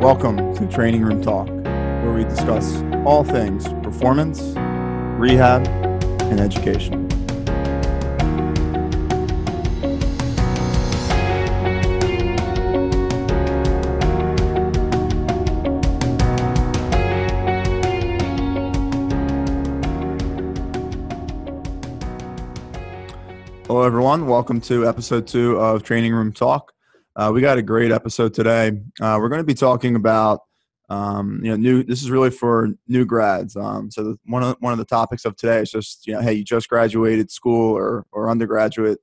Welcome to Training Room Talk, where we discuss all things performance, rehab, and education. Hello, everyone. Welcome to episode two of Training Room Talk. Uh, we got a great episode today. Uh, we're going to be talking about, um, you know, new. This is really for new grads. Um, so the, one of one of the topics of today is just, you know, hey, you just graduated school or or undergraduate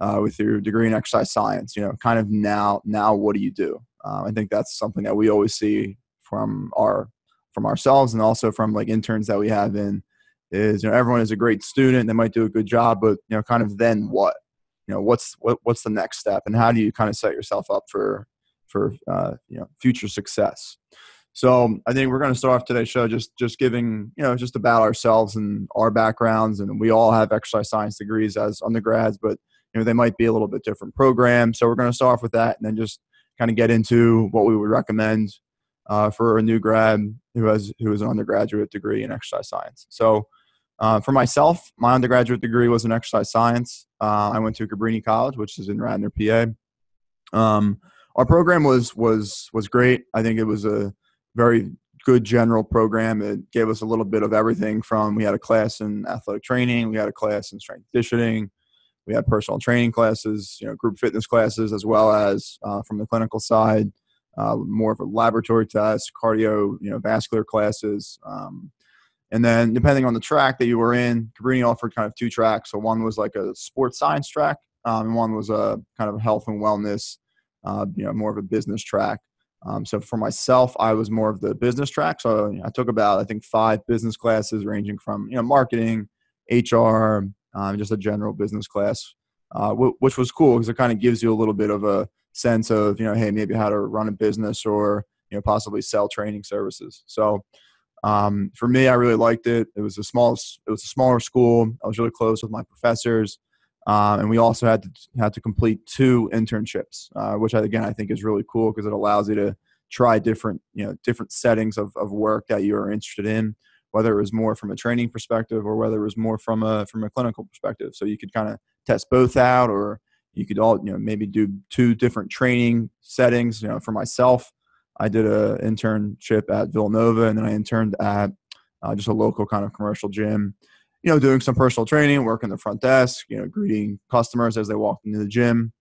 uh, with your degree in exercise science. You know, kind of now now what do you do? Um, I think that's something that we always see from our from ourselves and also from like interns that we have in is you know everyone is a great student they might do a good job but you know kind of then what you know what's what, what's the next step and how do you kind of set yourself up for for uh, you know future success? So i think we're going to start off today's show just just giving you know just about ourselves and our backgrounds and we all have exercise science degrees as undergrads but you know they might be a little bit different program so we're going to start off with that and then just kind of get into what we would recommend uh, for a new grad who has who has an undergraduate degree in exercise science. So uh, for myself, my undergraduate degree was in exercise science. Uh, I went to Cabrini College, which is in Radnor, PA. Um, our program was was was great. I think it was a very good general program. It gave us a little bit of everything from we had a class in athletic training, we had a class in strength conditioning, we had personal training classes, you know, group fitness classes, as well as uh, from the clinical side, uh, more of a laboratory test, cardio, you know, vascular classes. Um, and then depending on the track that you were in, Cabrini offered kind of two tracks. So one was like a sports science track, um, and one was a kind of health and wellness, uh, you know, more of a business track. Um, so for myself, I was more of the business track. So I took about I think five business classes, ranging from you know marketing, HR, um, just a general business class, uh, w- which was cool because it kind of gives you a little bit of a sense of you know hey maybe how to run a business or you know possibly sell training services. So um, for me, I really liked it. It was a small, it was a smaller school. I was really close with my professors, um, and we also had to had to complete two internships, uh, which I, again I think is really cool because it allows you to try different you know different settings of, of work that you are interested in, whether it was more from a training perspective or whether it was more from a from a clinical perspective. So you could kind of test both out, or you could all you know maybe do two different training settings. You know, for myself. I did an internship at Villanova, and then I interned at uh, just a local kind of commercial gym. You know, doing some personal training, working the front desk, you know, greeting customers as they walked into the gym.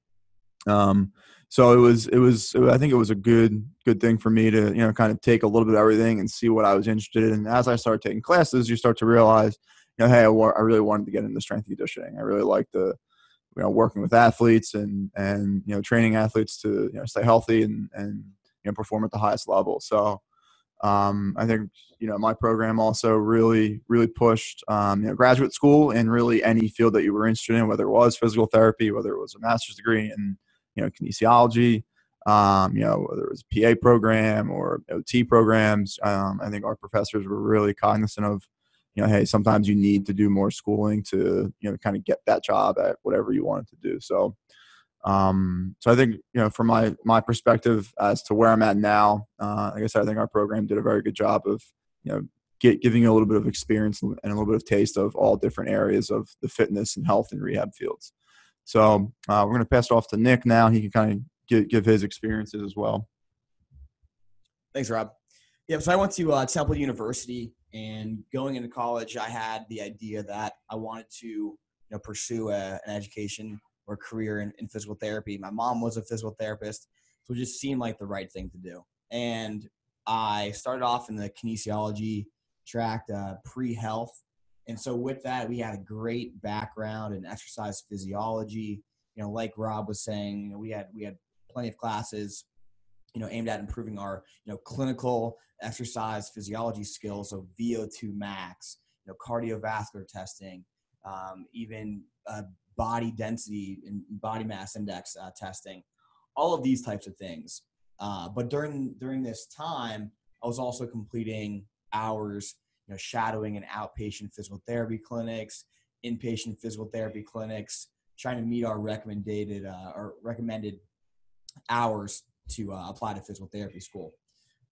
Um, so it was, it was, I think it was a good, good thing for me to, you know, kind of take a little bit of everything and see what I was interested in. And as I started taking classes, you start to realize, you know, hey, I, I really wanted to get into strength conditioning. I really like the, you know, working with athletes and and you know, training athletes to you know stay healthy and and know perform at the highest level. So um, I think you know my program also really really pushed um, you know graduate school in really any field that you were interested in, whether it was physical therapy, whether it was a master's degree in you know kinesiology, um, you know whether it was a PA program or OT programs. Um, I think our professors were really cognizant of you know hey sometimes you need to do more schooling to you know kind of get that job at whatever you wanted to do. So um, so I think you know, from my my perspective as to where I'm at now, uh, like I said, I think our program did a very good job of you know get, giving you a little bit of experience and a little bit of taste of all different areas of the fitness and health and rehab fields. So uh, we're going to pass it off to Nick now. He can kind of give, give his experiences as well. Thanks, Rob. Yeah, so I went to uh, Temple University, and going into college, I had the idea that I wanted to you know pursue a, an education or career in, in physical therapy. My mom was a physical therapist, so it just seemed like the right thing to do. And I started off in the kinesiology track, uh, pre-health, and so with that, we had a great background in exercise physiology. You know, like Rob was saying, you know, we had we had plenty of classes, you know, aimed at improving our you know clinical exercise physiology skills, so VO2 max, you know, cardiovascular testing, um, even uh, body density and body mass index uh, testing, all of these types of things. Uh, but during during this time, I was also completing hours, you know, shadowing in outpatient physical therapy clinics, inpatient physical therapy clinics, trying to meet our recommended uh, or recommended hours to uh, apply to physical therapy school.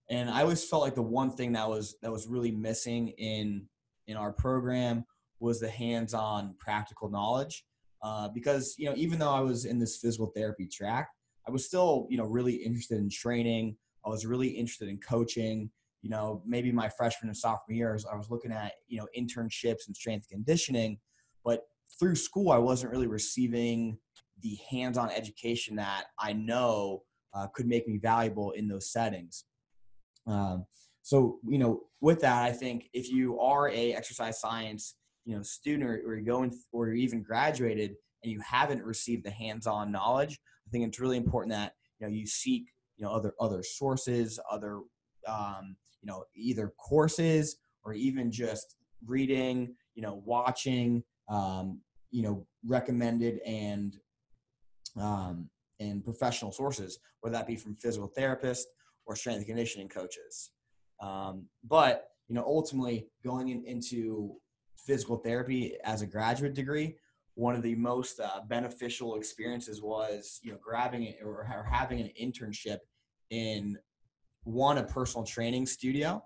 And I always felt like the one thing that was that was really missing in in our program was the hands-on practical knowledge. Uh, because you know, even though I was in this physical therapy track, I was still you know really interested in training. I was really interested in coaching. You know, maybe my freshman and sophomore years, I was looking at you know internships and strength conditioning, but through school, I wasn't really receiving the hands-on education that I know uh, could make me valuable in those settings. Um, so you know, with that, I think if you are a exercise science you know student or, or you're going or you're even graduated and you haven't received the hands-on knowledge, I think it's really important that you know you seek you know other other sources, other um, you know either courses or even just reading, you know, watching, um, you know, recommended and um, and professional sources, whether that be from physical therapists or strength and conditioning coaches. Um, but you know, ultimately, going in, into physical therapy as a graduate degree, one of the most uh, beneficial experiences was you know grabbing it or, or having an internship in one a personal training studio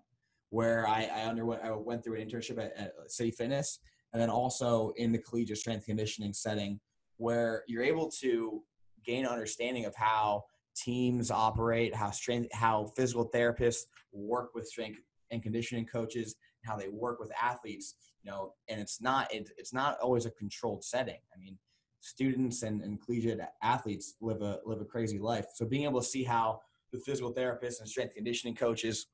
where I, I underwent I went through an internship at, at City Fitness and then also in the collegiate strength conditioning setting where you're able to gain understanding of how teams operate, how strength, how physical therapists work with strength and conditioning coaches, how they work with athletes. You know, and it's not it, it's not always a controlled setting. I mean, students and, and collegiate athletes live a live a crazy life. So being able to see how the physical therapists and strength conditioning coaches,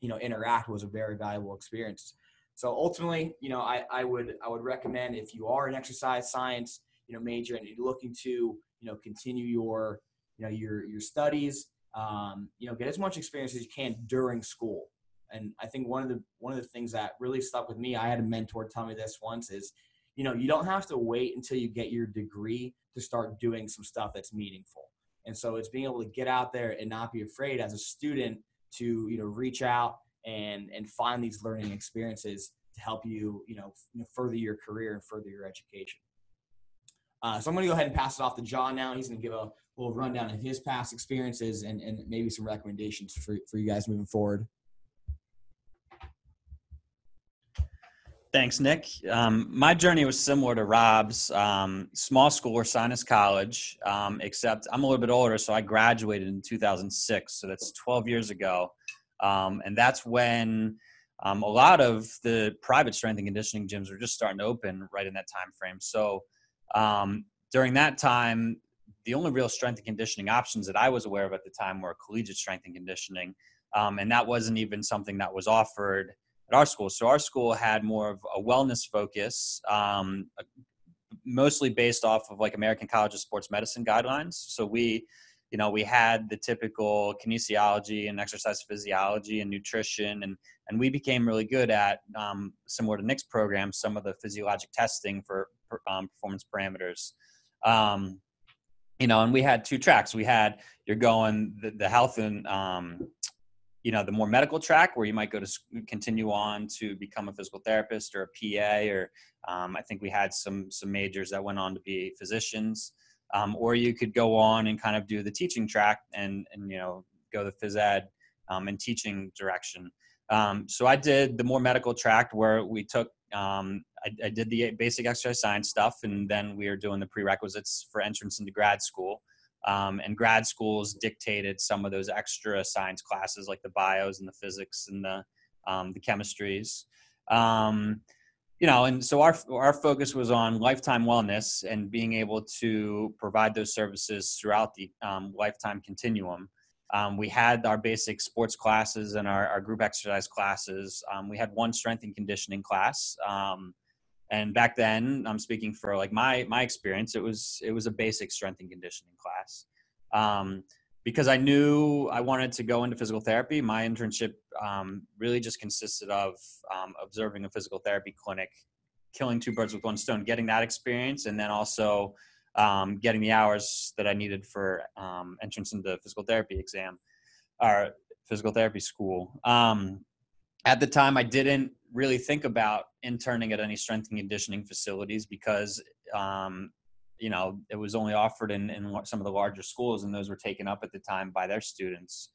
you know, interact was a very valuable experience. So ultimately, you know, I, I would I would recommend if you are an exercise science, you know, major and you're looking to, you know, continue your, you know, your your studies, um, you know, get as much experience as you can during school. And I think one of the one of the things that really stuck with me, I had a mentor tell me this once is, you know, you don't have to wait until you get your degree to start doing some stuff that's meaningful. And so it's being able to get out there and not be afraid as a student to, you know, reach out and and find these learning experiences to help you, you know, further your career and further your education. Uh, so I'm going to go ahead and pass it off to John now. He's going to give a little rundown of his past experiences and, and maybe some recommendations for, for you guys moving forward. Thanks, Nick. Um, my journey was similar to Rob's. Um, small school Ursinus College, um, except I'm a little bit older, so I graduated in 2006. So that's 12 years ago. Um, and that's when um, a lot of the private strength and conditioning gyms were just starting to open right in that time frame. So um, during that time, the only real strength and conditioning options that I was aware of at the time were collegiate strength and conditioning, and that wasn't even something that was offered at our school. So our school had more of a wellness focus, um, mostly based off of like American College of Sports Medicine guidelines. So we you know, we had the typical kinesiology and exercise physiology and nutrition, and and we became really good at um, similar to Nick's program, some of the physiologic testing for um, performance parameters. Um, you know, and we had two tracks. We had you're going the, the health and um, you know the more medical track where you might go to continue on to become a physical therapist or a PA, or um, I think we had some some majors that went on to be physicians um, or you could go on and kind of do the teaching track and and you know go the phys ed um, and teaching direction. Um, so I did the more medical track where we took um, I, I, did the basic exercise science stuff, and then we were doing the prerequisites for entrance into grad school. Um, and grad schools dictated some of those extra science classes, like the bios and the physics and the um, the chemistries. Um, you know, and so our our focus was on lifetime wellness and being able to provide those services throughout the um, lifetime continuum. Um, we had our basic sports classes and our, our group exercise classes. Um, we had one strength and conditioning class, and back then, I'm speaking for like my my experience. It was it was a basic strength and conditioning class um, because I knew I wanted to go into physical therapy. My internship um, really just consisted of um, observing a physical therapy clinic, killing two birds with one stone, getting that experience, and then also um, getting the hours that I needed for um, entrance into physical therapy exam or physical therapy school. Um, at the time, I didn't really think about interning at any strength and conditioning facilities because um, you know it was only offered in, in some of the larger schools and those were taken up at the time by their students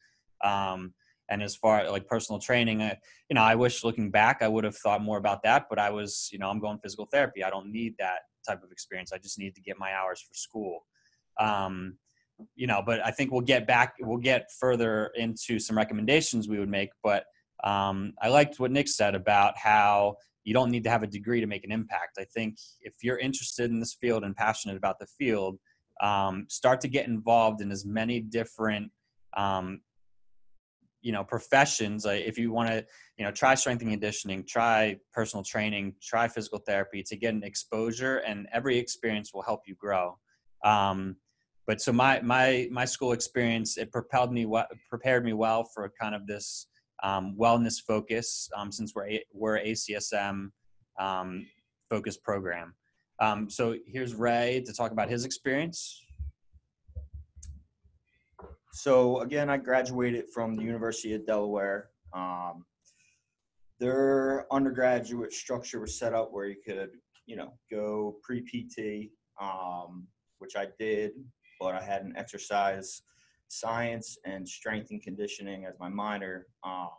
um, And as far like personal training, I, you know, I wish looking back, I would have thought more about that. But I was, you know, I'm going physical therapy. I don't need that type of experience. I just need to get my hours for school. Um, you know, but I think we'll get back, we'll get further into some recommendations we would make. But um, I liked what Nick said about how you don't need to have a degree to make an impact. I think if you're interested in this field and passionate about the field, um, start to get involved in as many different um, you know professions if you want to you know try strength and conditioning try personal training try physical therapy to get an exposure and every experience will help you grow um, but so my my my school experience it propelled me what prepared me well for kind of this um, wellness focus um, since we're a, we're ACSM um, focused program. Um, so here's Ray to talk about his experience. So again, I graduated from the University of Delaware. Um, their undergraduate structure was set up where you could, you know, go pre PT, um, which I did, but I had an exercise science and strength and conditioning as my minor, um,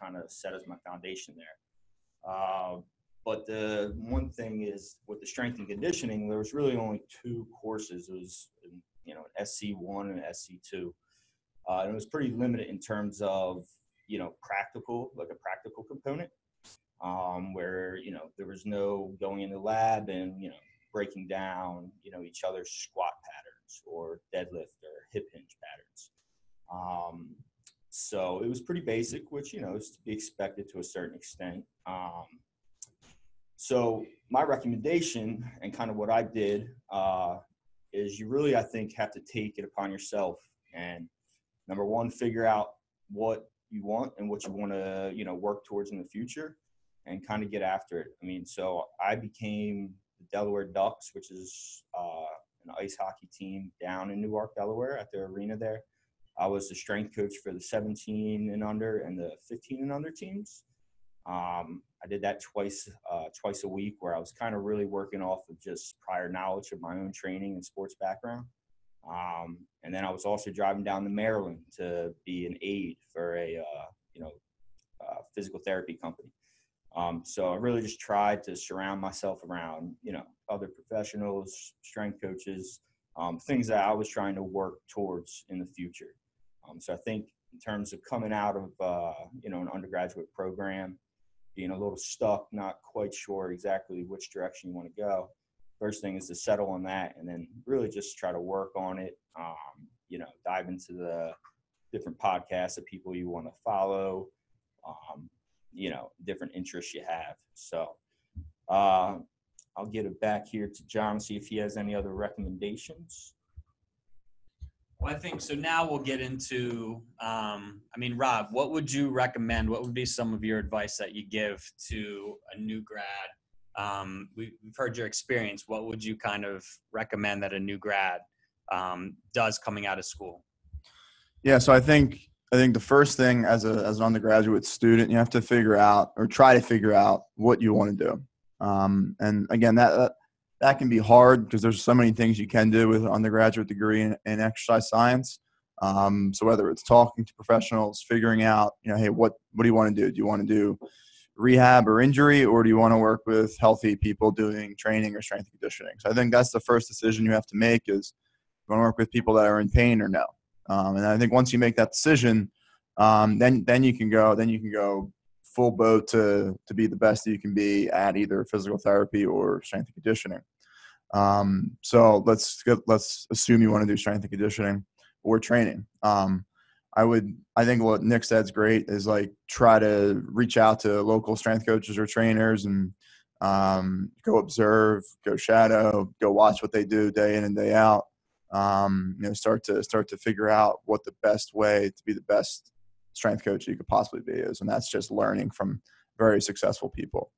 kind of set as my foundation there. Uh, but the one thing is with the strength and conditioning, there was really only two courses. It was, you know, an SC1 and SC2. Uh, and it was pretty limited in terms of, you know, practical, like a practical component, um, where, you know, there was no going in the lab and, you know, breaking down, you know, each other's squat patterns or deadlift or hip hinge so it was pretty basic, which, you know, is to be expected to a certain extent. Um, so my recommendation and kind of what I did uh, is you really, I think, have to take it upon yourself and number one, figure out what you want and what you want to, you know, work towards in the future and kind of get after it. I mean, so I became the Delaware Ducks, which is uh, an ice hockey team down in Newark, Delaware at their arena there. I was the strength coach for the 17 and under and the 15 and under teams. Um, I did that twice, uh, twice a week, where I was kind of really working off of just prior knowledge of my own training and sports background. Um, and then I was also driving down to Maryland to be an aide for a, uh, you know, uh, physical therapy company. Um, so I really just tried to surround myself around, you know, other professionals, strength coaches, um, things that I was trying to work towards in the future. Um, so I think in terms of coming out of, uh, you know, an undergraduate program, being a little stuck, not quite sure exactly which direction you want to go. First thing is to settle on that, and then really just try to work on it. Um, you know, dive into the different podcasts of people you want to follow. Um, you know, different interests you have. So, uh, I'll get it back here to John, see if he has any other recommendations. Well, I think so. Now we'll get into. Um, I mean, Rob, what would you recommend? What would be some of your advice that you give to a new grad? Um, we, have heard your experience. What would you kind of recommend that a new grad um, does coming out of school? Yeah, so I think I think the first thing as a as an undergraduate student, you have to figure out or try to figure out what you want to do. Um, and again, that that can be hard because there's so many things you can do with an undergraduate degree in, in exercise science. Um, so whether it's talking to professionals, figuring out, you know, hey, what what do you want to do? Do you want to do rehab or injury, or do you want to work with healthy people doing training or strength conditioning? So I think that's the first decision you have to make: is you want to work with people that are in pain or no? Um, and I think once you make that decision, um, then then you can go then you can go full boat to to be the best that you can be at either physical therapy or strength and conditioning. Um, so let's get, let's assume you want to do strength and conditioning or training. Um, I would I think what Nick said's great is like try to reach out to local strength coaches or trainers and um, go observe, go shadow, go watch what they do day in and day out. Um, you know, start to start to figure out what the best way to be the best strength coach you could possibly be is, and that's just learning from very successful people.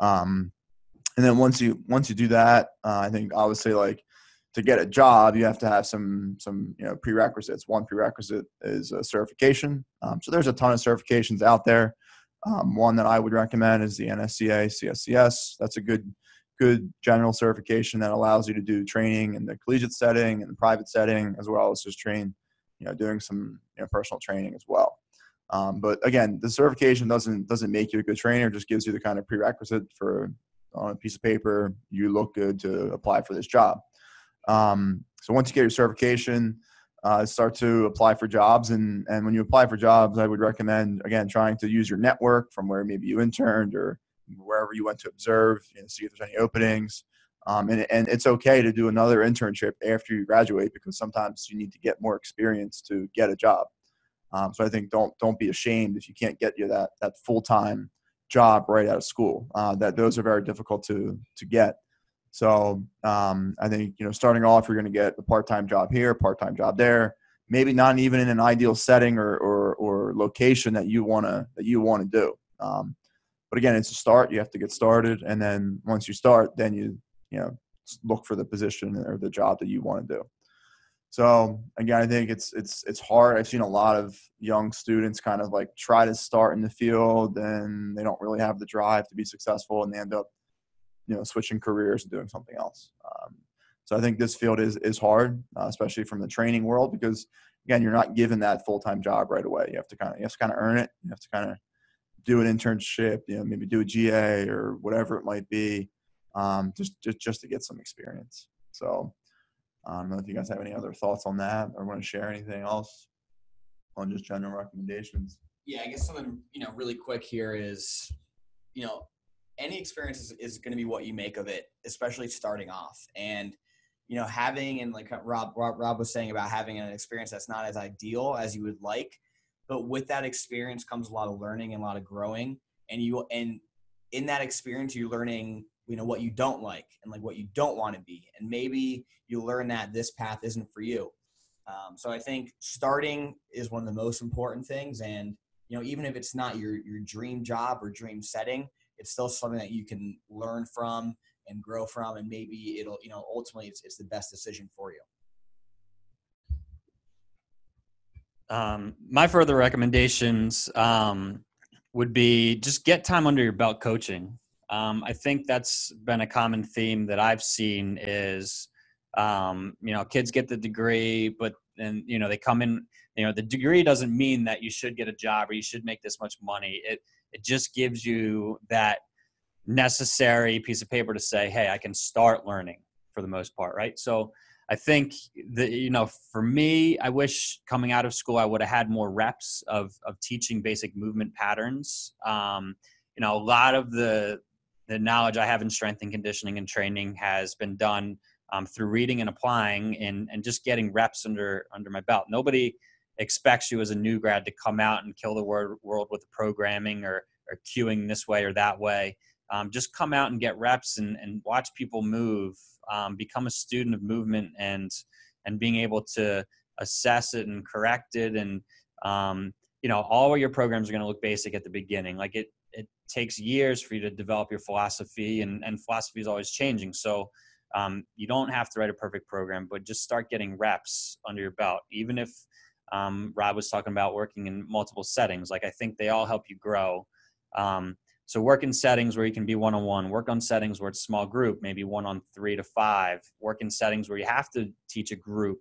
Um, and then once you once you do that, uh, I think obviously like to get a job, you have to have some some you know prerequisites. One prerequisite is a certification. Um, so there's a ton of certifications out there. Um, one that I would recommend is the NSCA CSCS. That's a good good general certification that allows you to do training in the collegiate setting and the private setting, as well as just train, you know, doing some you know, personal training as well. Um, but again, the certification doesn't doesn't make you a good trainer. It just gives you the kind of prerequisite for on a piece of paper. You look good to apply for this job. Um, so once you get your certification, uh, start to apply for jobs. And and when you apply for jobs, I would recommend again trying to use your network from where maybe you interned or wherever you went to observe, you know, see if there's any openings. Um, and, and it's okay to do another internship after you graduate because sometimes you need to get more experience to get a job. Um, so I think don't don't be ashamed if you can't get you that that full time job right out of school. Uh, that those are very difficult to to get. So um, I think you know starting off, you're going to get a part time job here, part time job there. Maybe not even in an ideal setting or or, or location that you wanna that you want to do. Um, but again, it's a start. You have to get started, and then once you start, then you you know look for the position or the job that you want to do. So again, I think it's it's it's hard. I've seen a lot of young students kind of like try to start in the field and they don't really have the drive to be successful, and they end up, you know, switching careers and doing something else. Um, so I think this field is is hard, uh, especially from the training world, because again, you're not given that full time job right away. You have to kind of you have to kind of earn it. You have to kind of do an internship, you know, maybe do a GA or whatever it might be, um, just just just to get some experience. So I don't know if you guys have any other thoughts on that or want to share anything else on just general recommendations. Yeah, I guess something you know really quick here is, you know, any experience is, is going to be what you make of it, especially starting off. And you know, having and like uh, Rob, Rob Rob was saying about having an experience that's not as ideal as you would like, but with that experience comes a lot of learning and a lot of growing. And you and in that experience, you're learning you know what you don't like and like what you don't want to be and maybe you learn that this path isn't for you. Um, so i think starting is one of the most important things and you know even if it's not your your dream job or dream setting it's still something that you can learn from and grow from and maybe it'll you know ultimately it's, it's the best decision for you. Um, my further recommendations um, would be just get time under your belt coaching um, I think that's been a common theme that I've seen is, um, you know, kids get the degree, but then, you know, they come in, you know, the degree doesn't mean that you should get a job or you should make this much money. It, it just gives you that necessary piece of paper to say, Hey, I can start learning for the most part. Right. So I think that, you know, for me, I wish coming out of school, I would have had more reps of, of teaching basic movement patterns. Um, you know, a lot of the, the knowledge I have in strength and conditioning and training has been done um, through reading and applying and, and just getting reps under under my belt. Nobody expects you as a new grad to come out and kill the word, world with the programming or, or cueing this way or that way. Um, just come out and get reps and, and watch people move, um, become a student of movement and and being able to assess it and correct it and um, you know all your programs are going to look basic at the beginning like it it takes years for you to develop your philosophy and, and philosophy is always changing. So um, you don't have to write a perfect program but just start getting reps under your belt. Even if um, rob was talking about working in multiple settings like i think they all help you grow. Um, so work in settings where you can be one-on-one. Work on settings where it's small group maybe one on three to five. Work in settings where you have to teach a group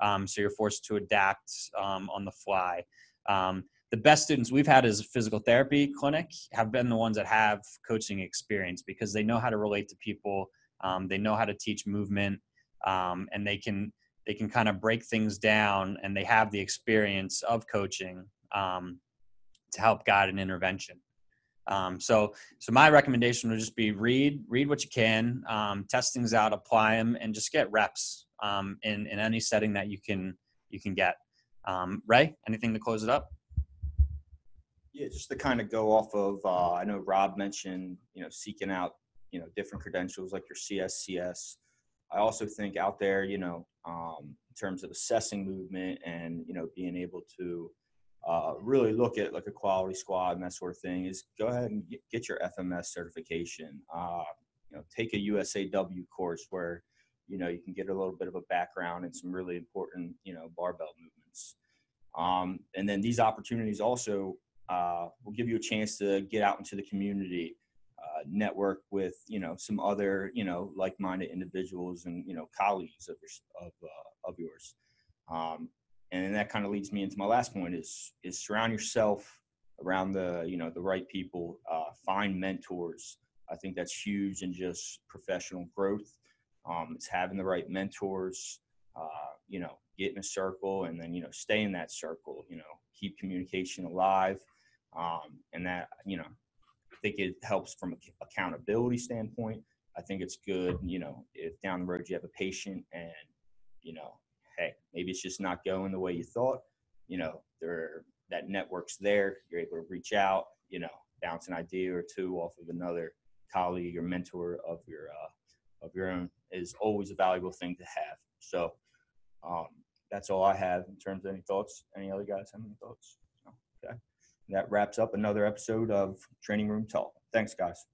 um, so you're forced to adapt um, on the fly. Um, the best students we've had as physical therapy clinic have been the ones that have coaching experience because they know how to relate to people um, they know how to teach movement um, and they can they can kind of break things down and they have the experience of coaching um, to help guide an intervention. Um, so so my recommendation would just be read read what you can um, test things out apply them and just get reps um, in in any setting that you can you can get. Ray anything to close it up yeah, just to kind of go off of, uh, I know Rob mentioned, you know, seeking out, you know, different credentials like your CSCS. I also think out there, you know, um, in terms of assessing movement and, you know, being able to uh, really look at like a quality squat and that sort of thing is go ahead and get your FMS certification. Uh, you know, take a USAW course where, you know, you can get a little bit of a background and some really important, you know, barbell movements. Um, and then these opportunities also uh, will give you a chance to get out into the community, uh, network with you know some other you know like-minded individuals and you know colleagues of of, uh, of yours. Um, and that kind of leads me into my last point is is surround yourself around the you know the right people uh, find mentors i think that's huge in just professional growth um, it's having the right mentors uh, you know get in a circle and then you know stay in that circle you know keep communication alive um, and that you know i think it helps from an accountability standpoint. I think it's good you know if down the road you have a patient and you know hey maybe it's just not going the way you thought you know there that network's there you're able to reach out you know bounce an idea or two off of another colleague or mentor of your uh, of your own is always a valuable thing to have. So um, that's all I have in terms of any thoughts. Any other guys have any thoughts? No? Okay. That wraps up another episode of Training Room Talk. Thanks, guys.